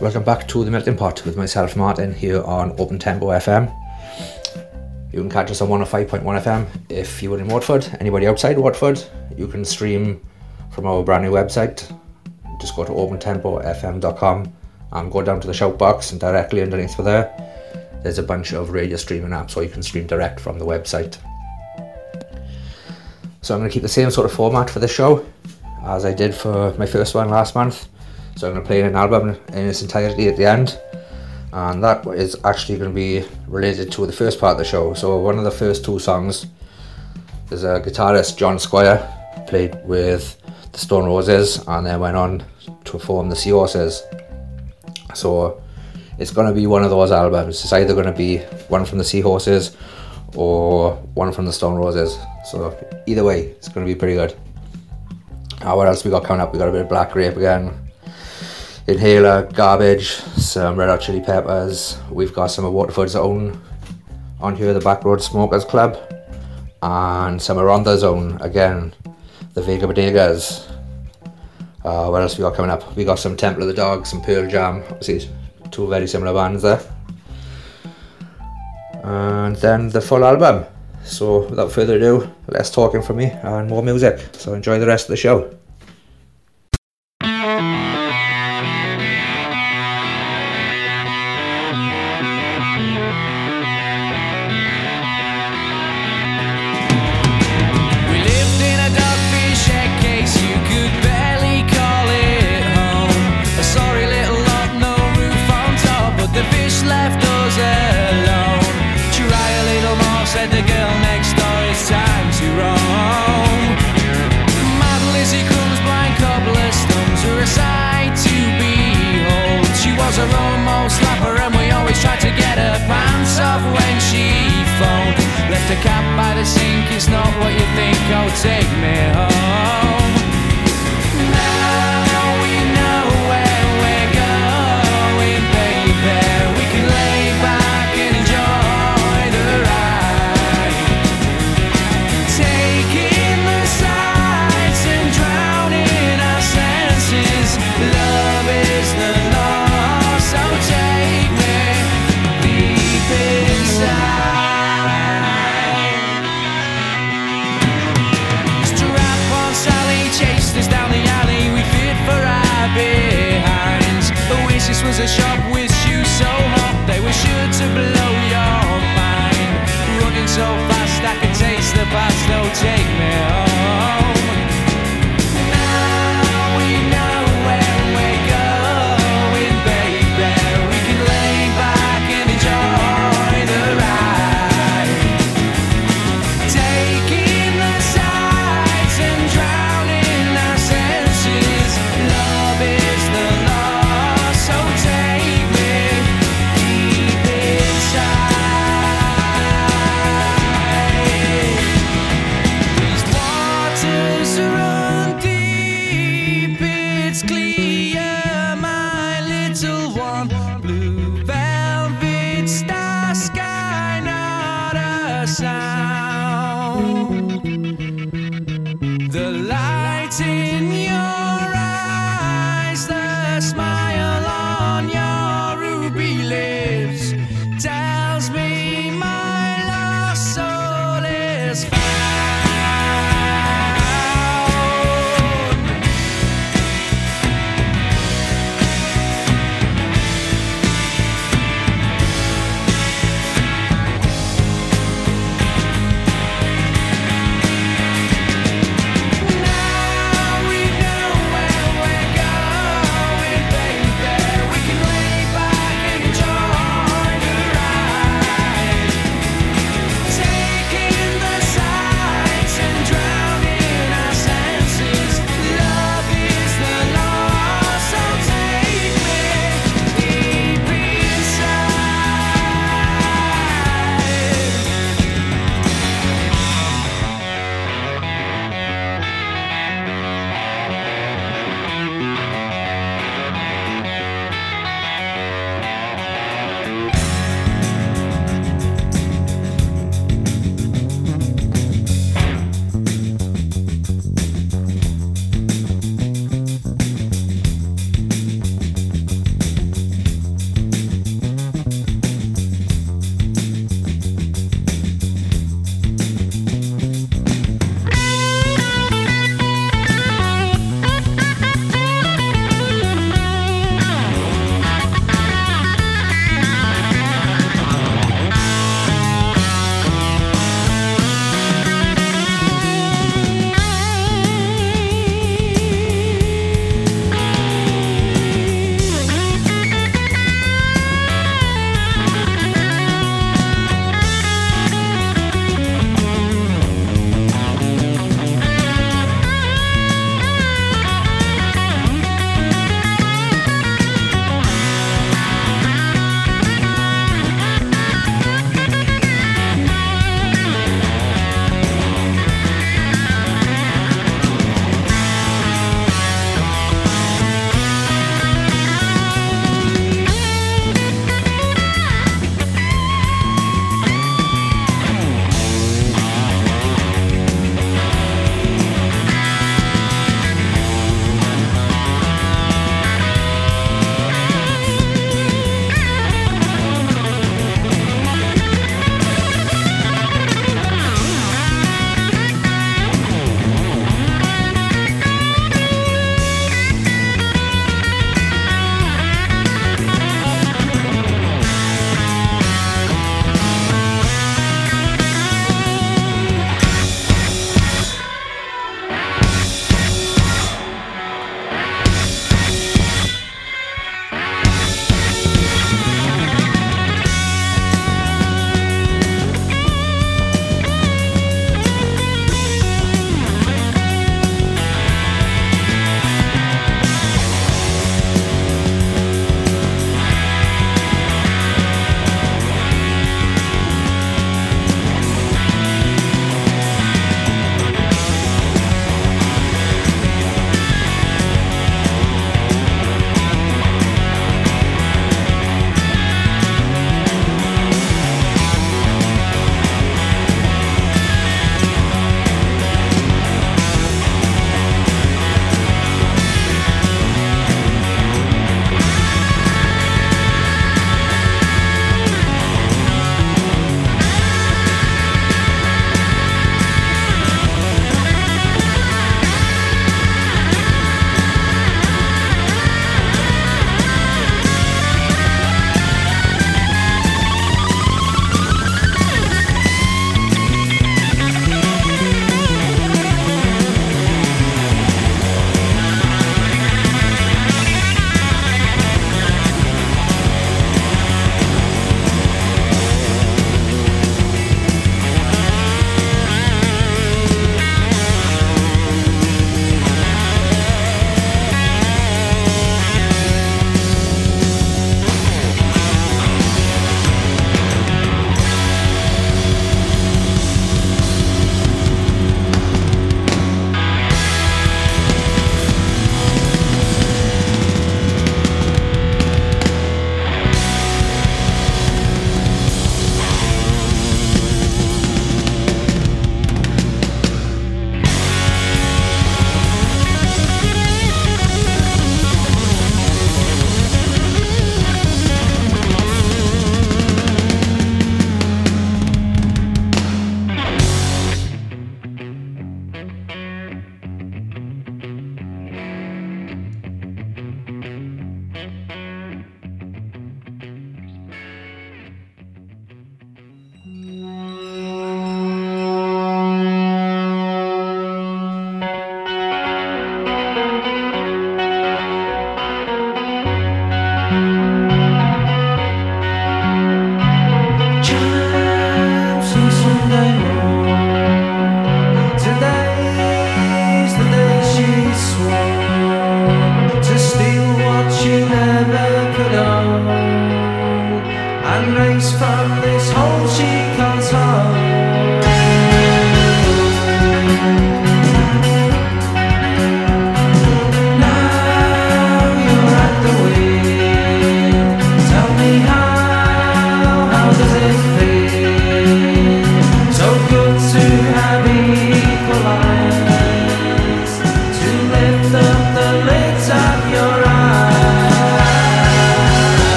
Welcome back to the Melting Pot with myself, Martin, here on Open Tempo FM. You can catch us on 105.1 FM if you're in Watford. Anybody outside Watford, you can stream from our brand new website. Just go to opentempofm.com and go down to the shout box and directly underneath for there. There's a bunch of radio streaming apps so you can stream direct from the website. So I'm going to keep the same sort of format for this show as I did for my first one last month. So I'm going to play an album in its entirety at the end, and that is actually going to be related to the first part of the show. So one of the first two songs, there's a guitarist John Squire played with the Stone Roses, and then went on to form the Seahorses. So it's going to be one of those albums. It's either going to be one from the Seahorses or one from the Stone Roses. So either way, it's going to be pretty good. Uh, what else we got coming up? We got a bit of Black Grape again. Inhaler, Garbage, some Red Hot Chili Peppers. We've got some of Watford's own on here, the Backroad Smokers Club, and some Aronda's own again, the Vega Bodegas. Uh, what else we got coming up? We got some Temple of the Dog, some Pearl Jam. Obviously, two very similar bands there. And then the full album. So without further ado, less talking from me and more music. So enjoy the rest of the show.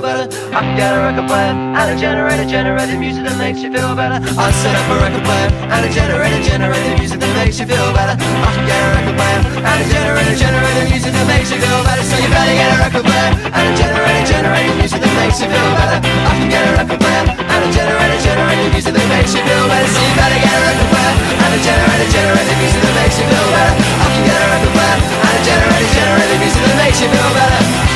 better. I got a record player and a generator, generating music that makes you feel better. I set up a record player and a generator, generating music that makes you feel better. I got a record player and a generator, generating music that makes you feel better. So you better get a record player and a generator, generating music that makes you feel better. I can get a record player and a generator, generating music that makes you feel better. So you better get a record player and a generator, generating music that makes you feel better. I can get a record player and a generator, generating music that makes you feel better.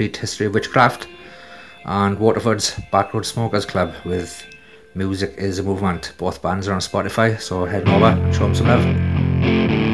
Complete History of Witchcraft, and Watford's Backroad Smokers Club with Music is a Movement. Both bands are on Spotify, so head over and show them some love.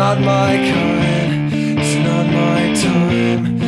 not my kind, it's not my time.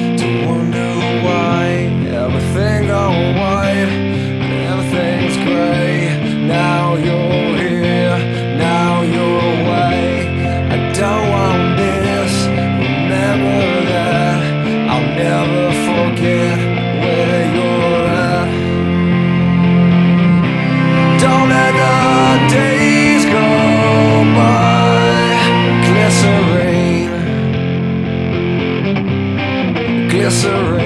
misery.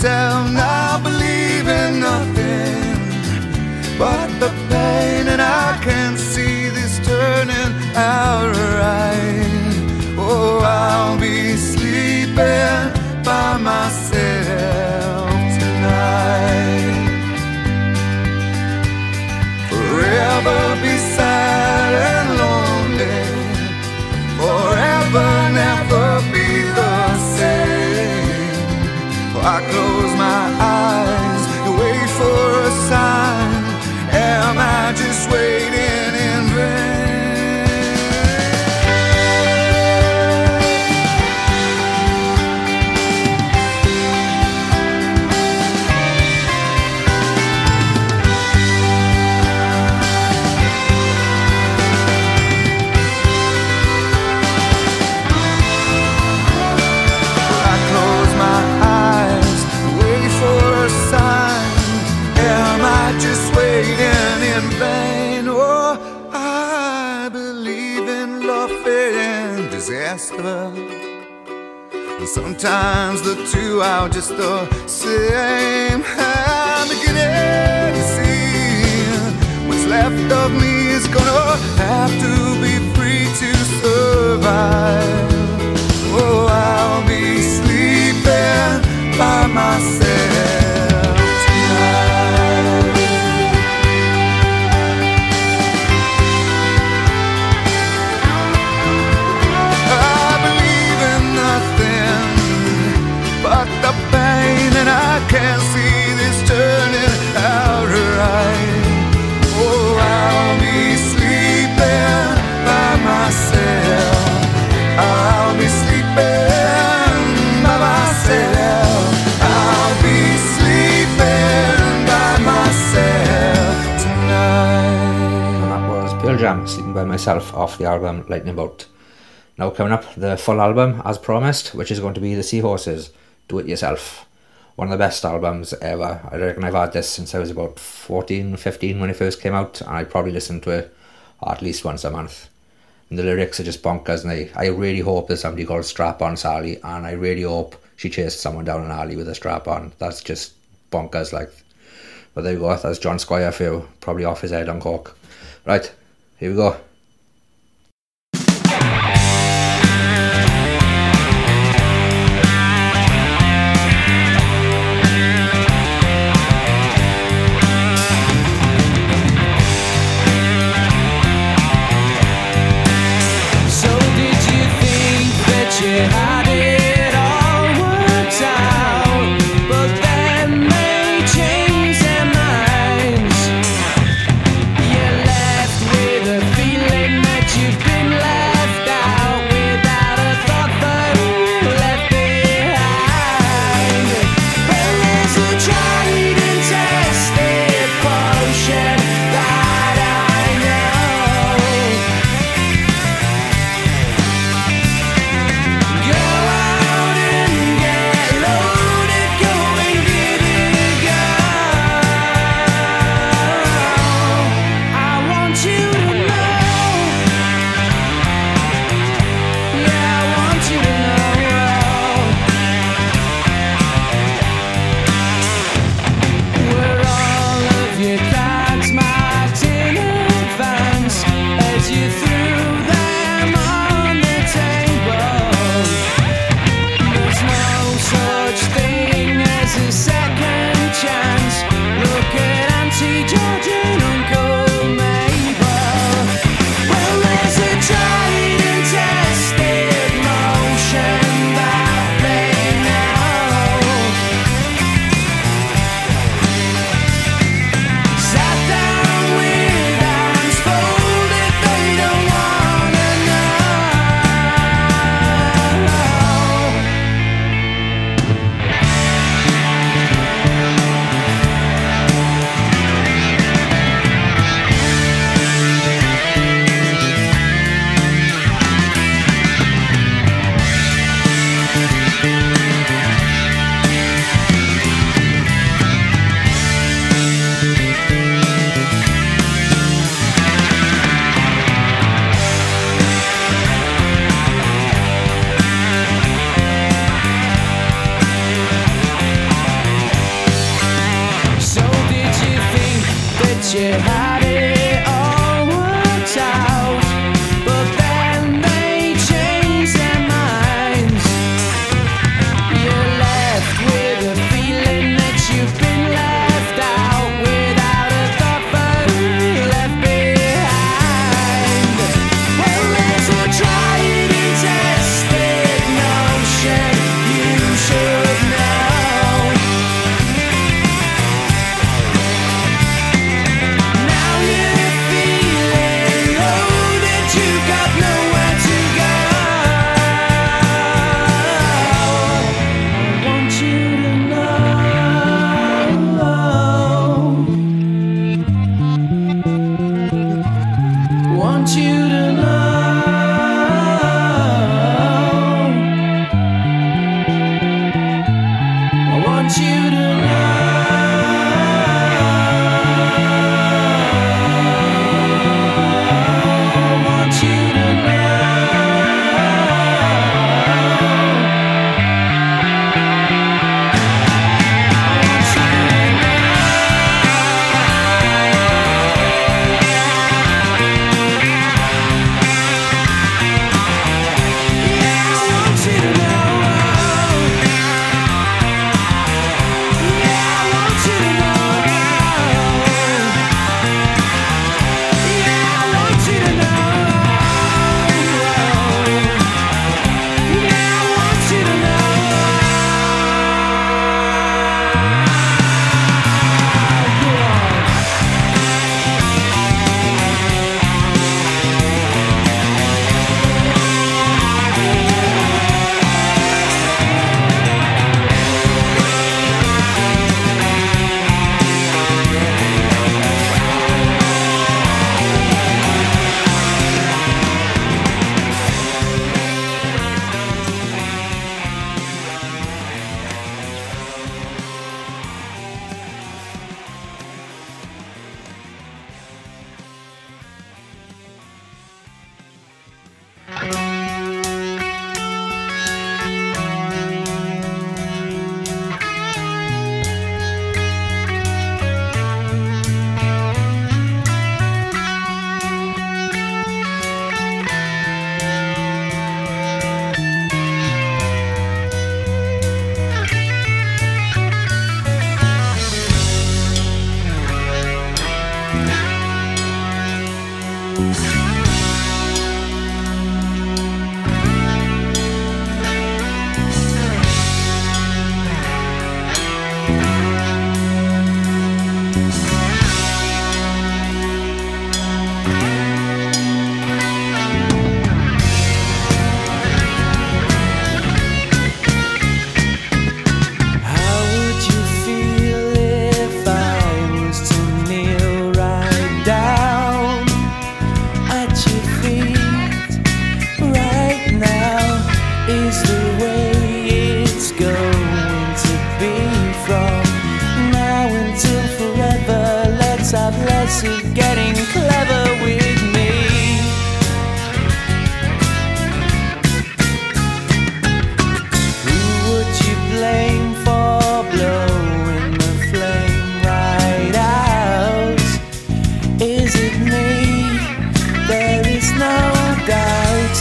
Tell. Now sometimes the two are just the same. I'm beginning to see what's left of me is gonna have to be free to survive. Oh, I'll be sleeping by myself Jam, Sleeping By Myself, off the album Lightning Bolt. Now coming up, the full album, as promised, which is going to be The Seahorses, Do It Yourself. One of the best albums ever. I reckon I've had this since I was about 14, 15 when it first came out, and I probably listened to it at least once a month. And the lyrics are just bonkers, and I, I really hope there's somebody called Strap On Sally, and I really hope she chased someone down an alley with a strap on. That's just bonkers, like. But there you go, that's John Squire for you, probably off his head on coke. Right, here we go.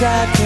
I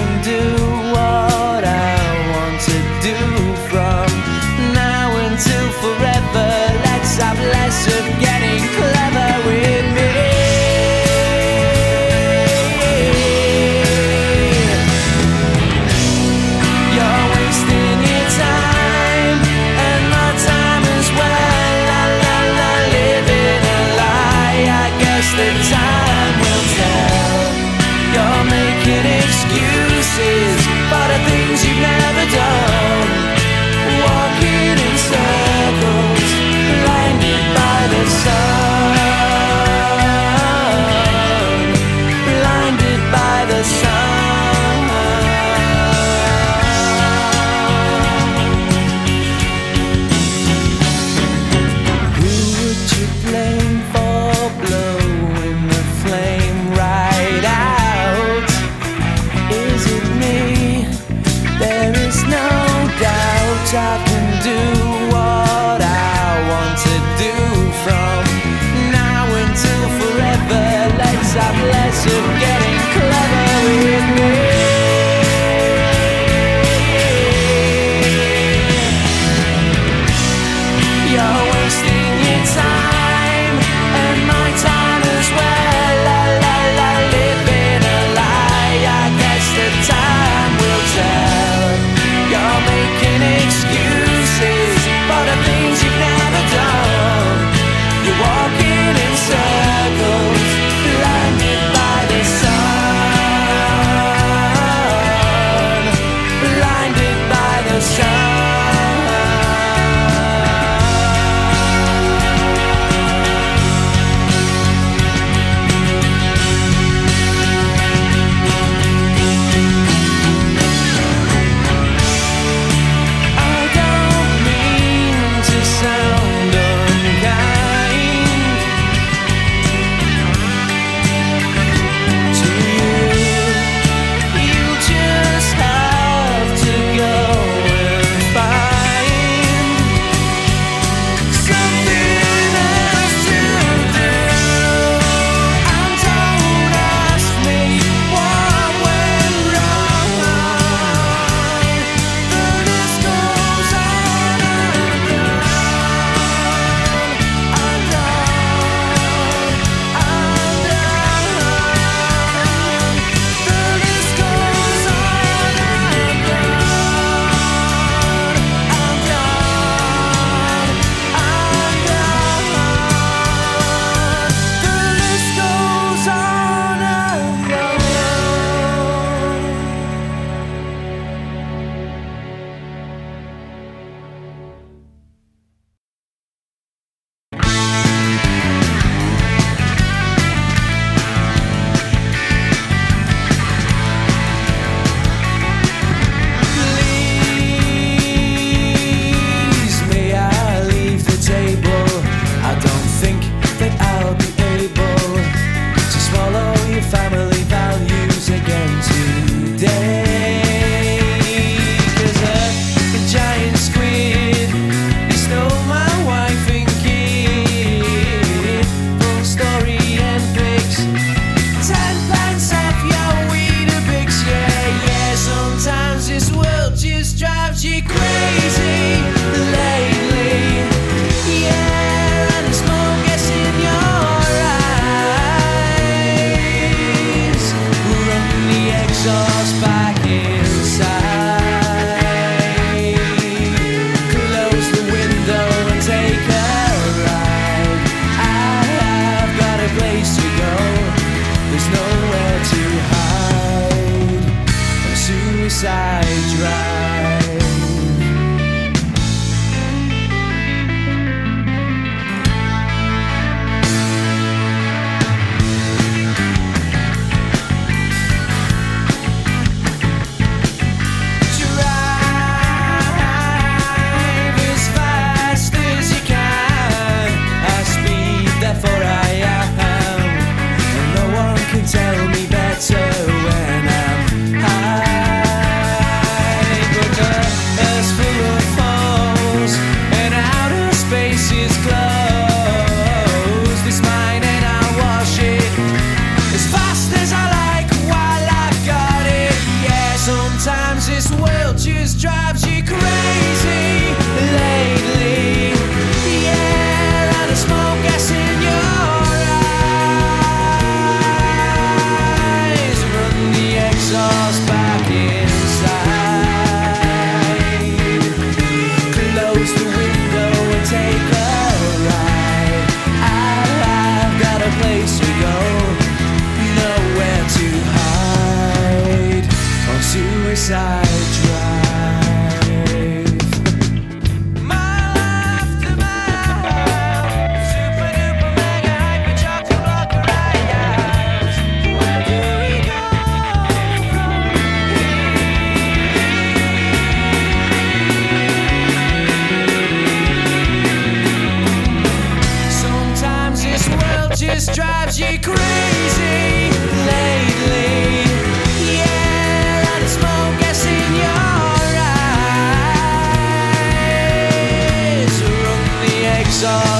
the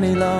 你了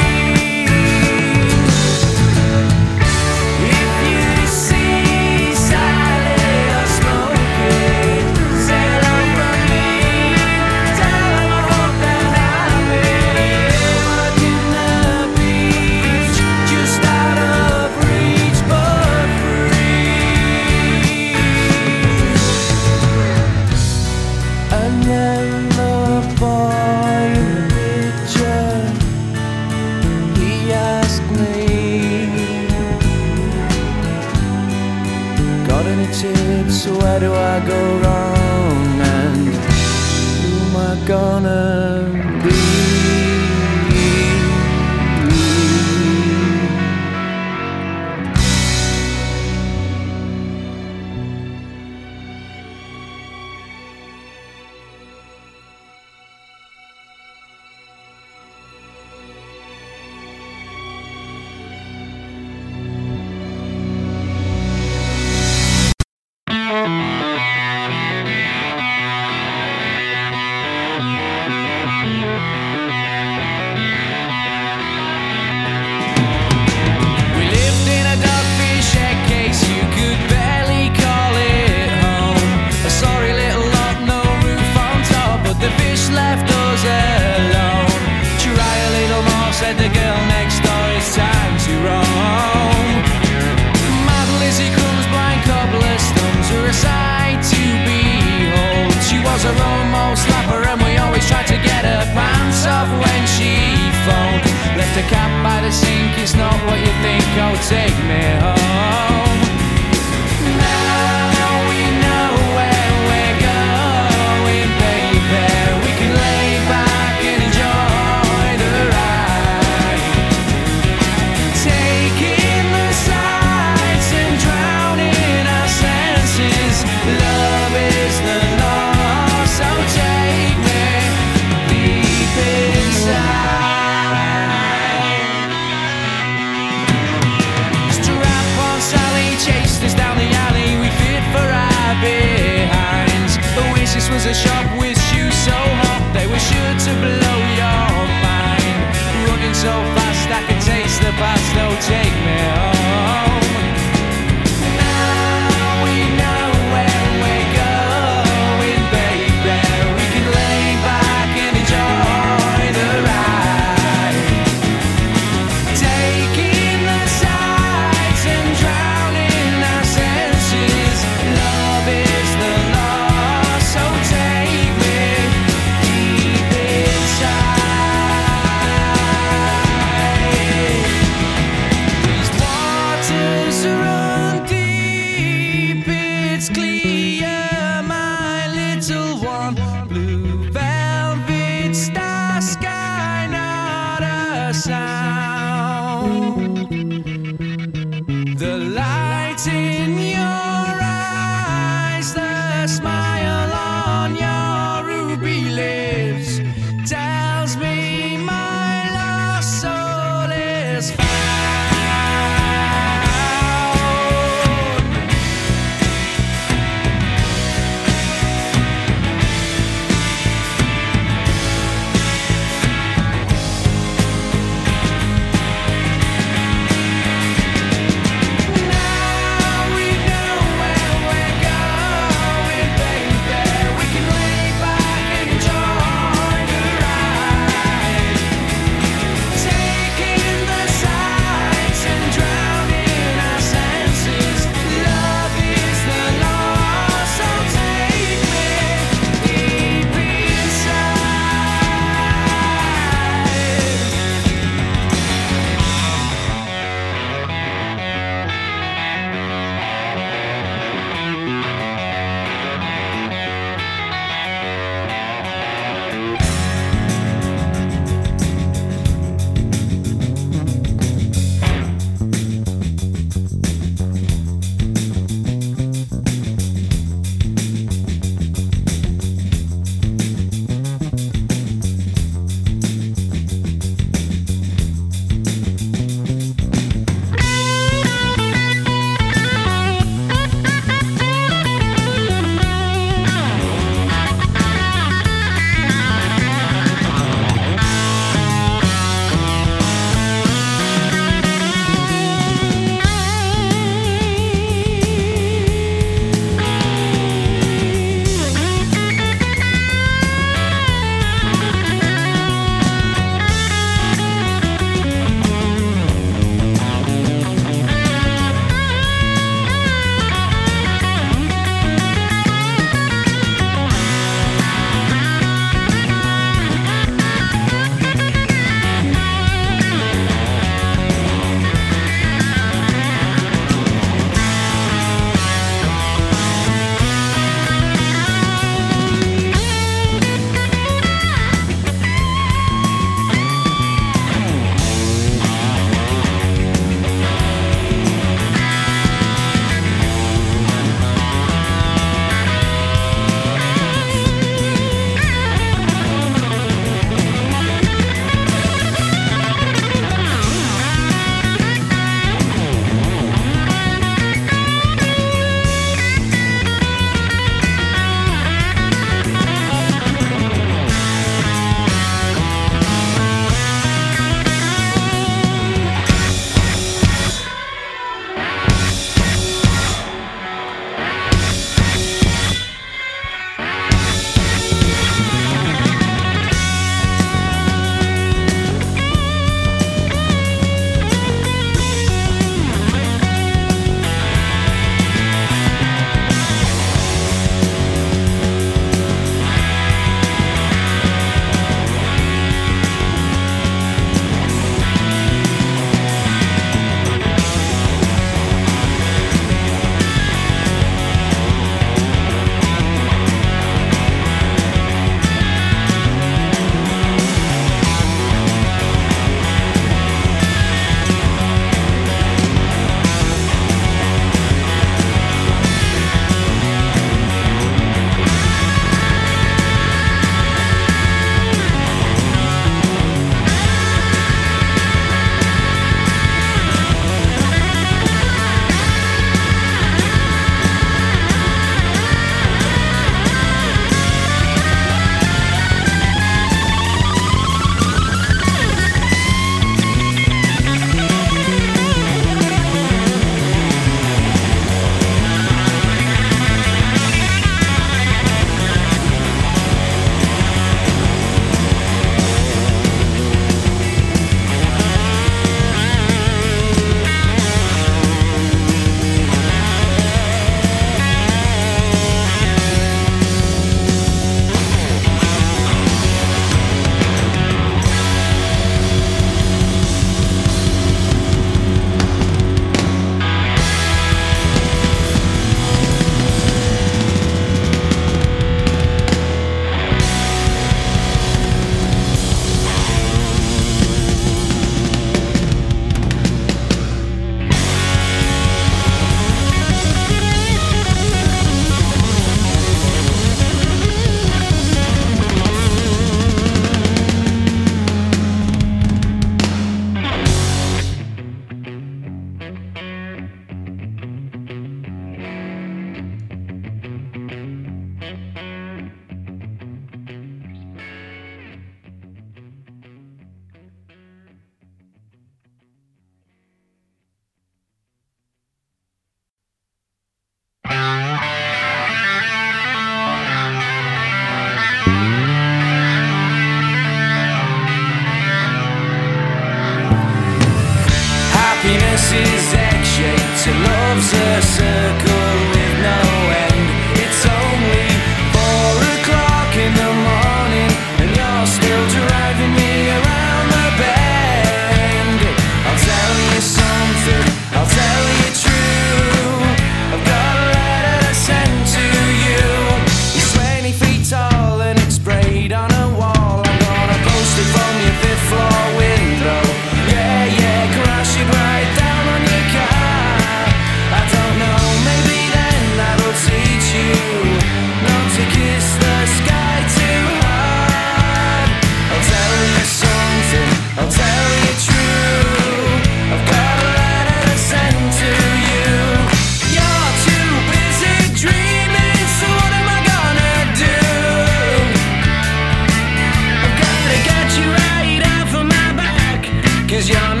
cause you're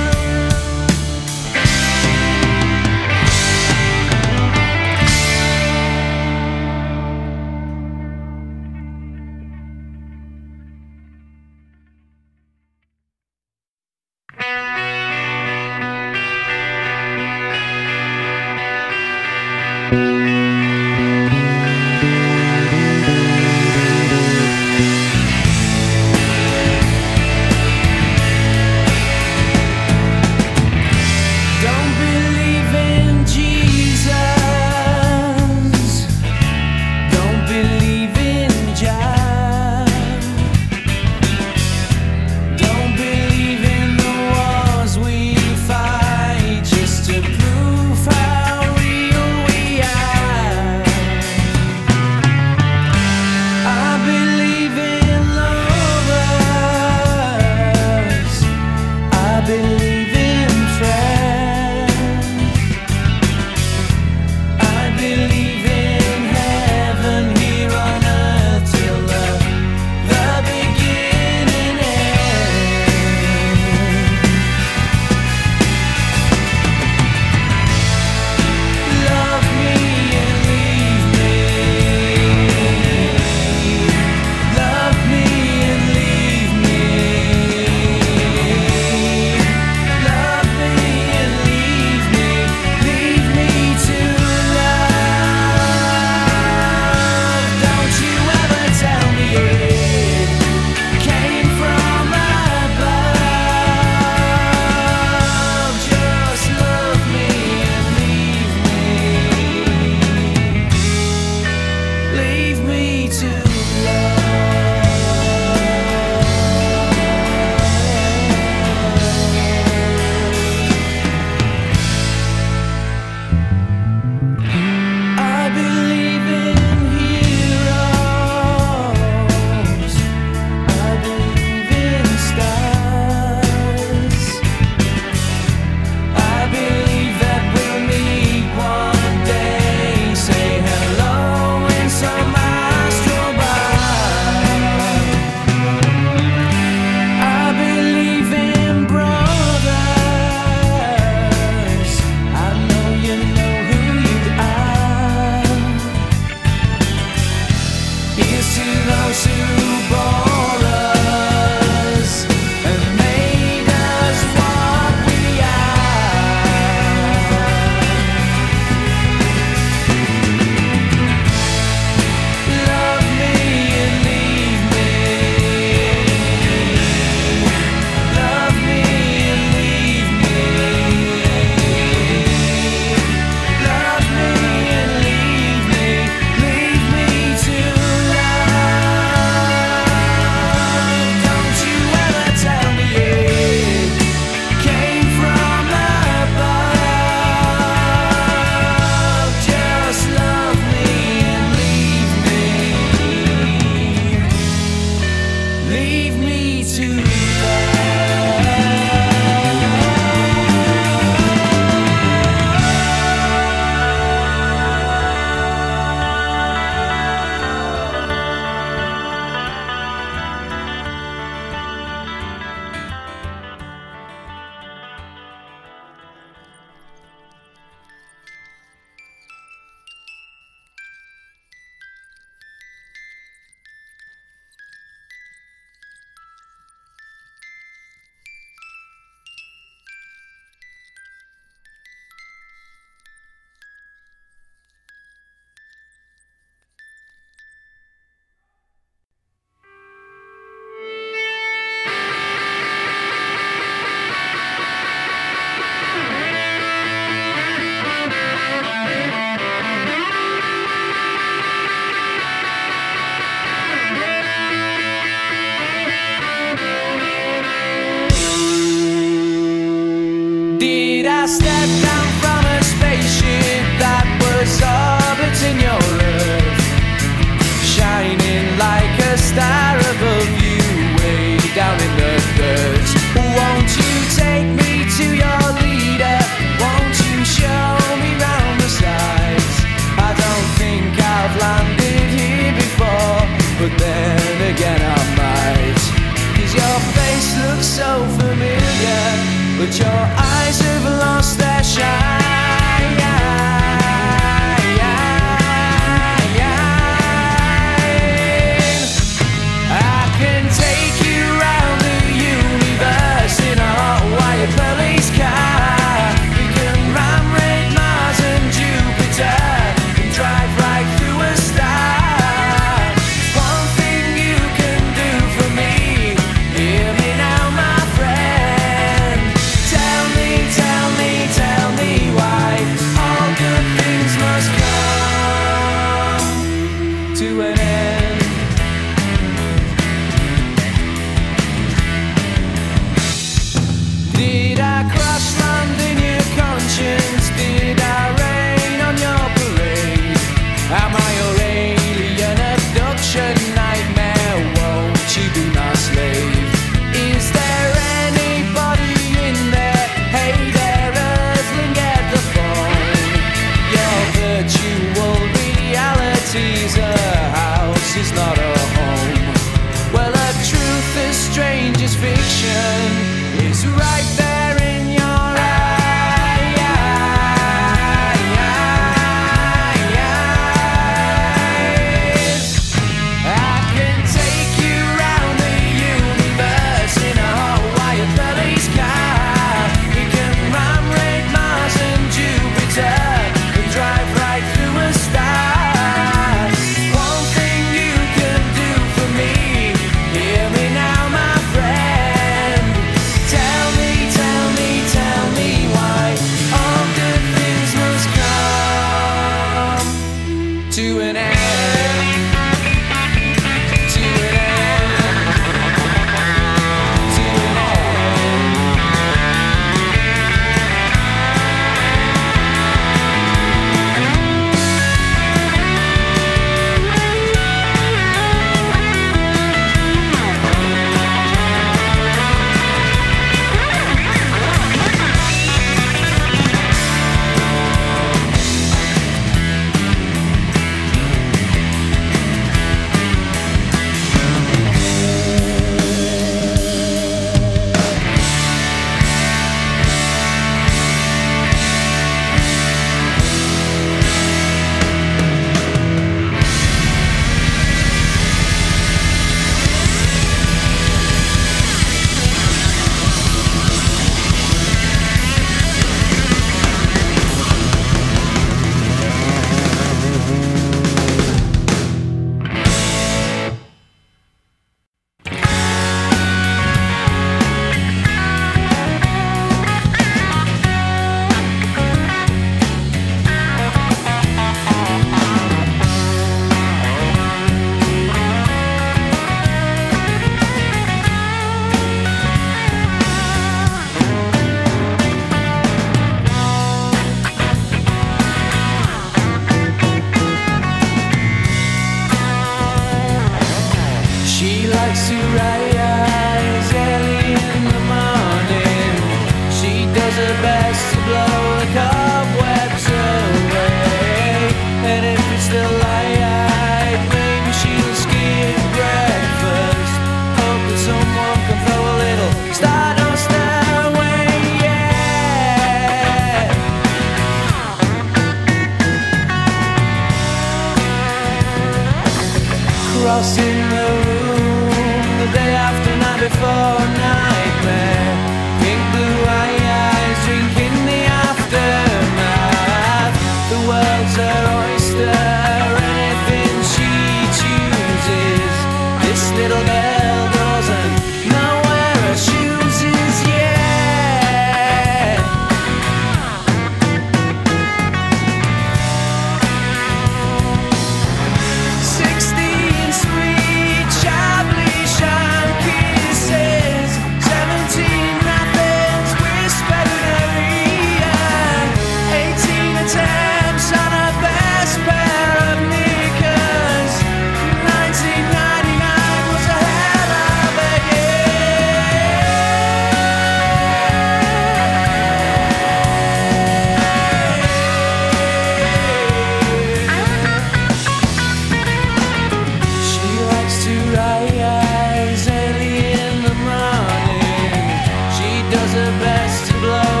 does her best to blow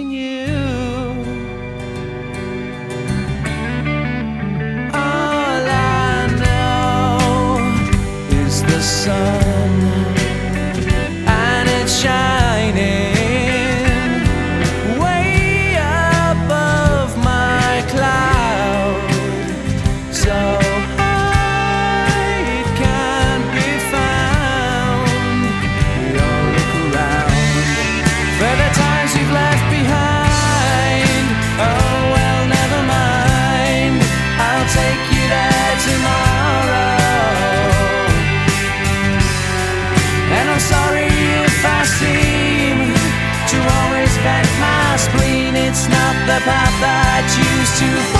asking you. All I know is the sun. too far.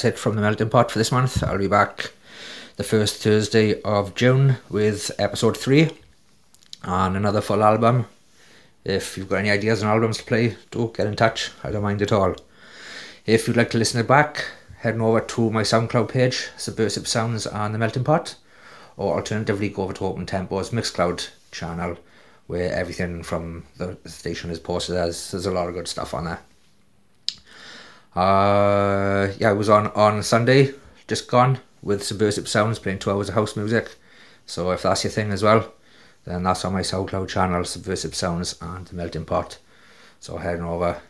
That's it from the Melting Pot for this month. I'll be back the first Thursday of June with episode 3 and another full album. If you've got any ideas on albums to play, do get in touch. I don't mind at all. If you'd like to listen it back, head on over to my SoundCloud page, Subversive Sounds and the Melting Pot, or alternatively go over to Open Tempo's Mixcloud channel, where everything from the station is posted as there's a lot of good stuff on there. Uh, yeah, I was on on Sunday, just gone with Subversive Sounds playing two hours of house music. So if that's your thing as well, then that's on my SoundCloud channel, Subversive Sounds and the Melting Pot. So heading over.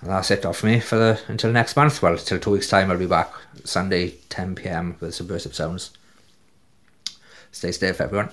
And that's it off me for the until next month. Well, till two weeks time I'll be back Sunday 10 PM with Subversive Sounds. Stay safe everyone.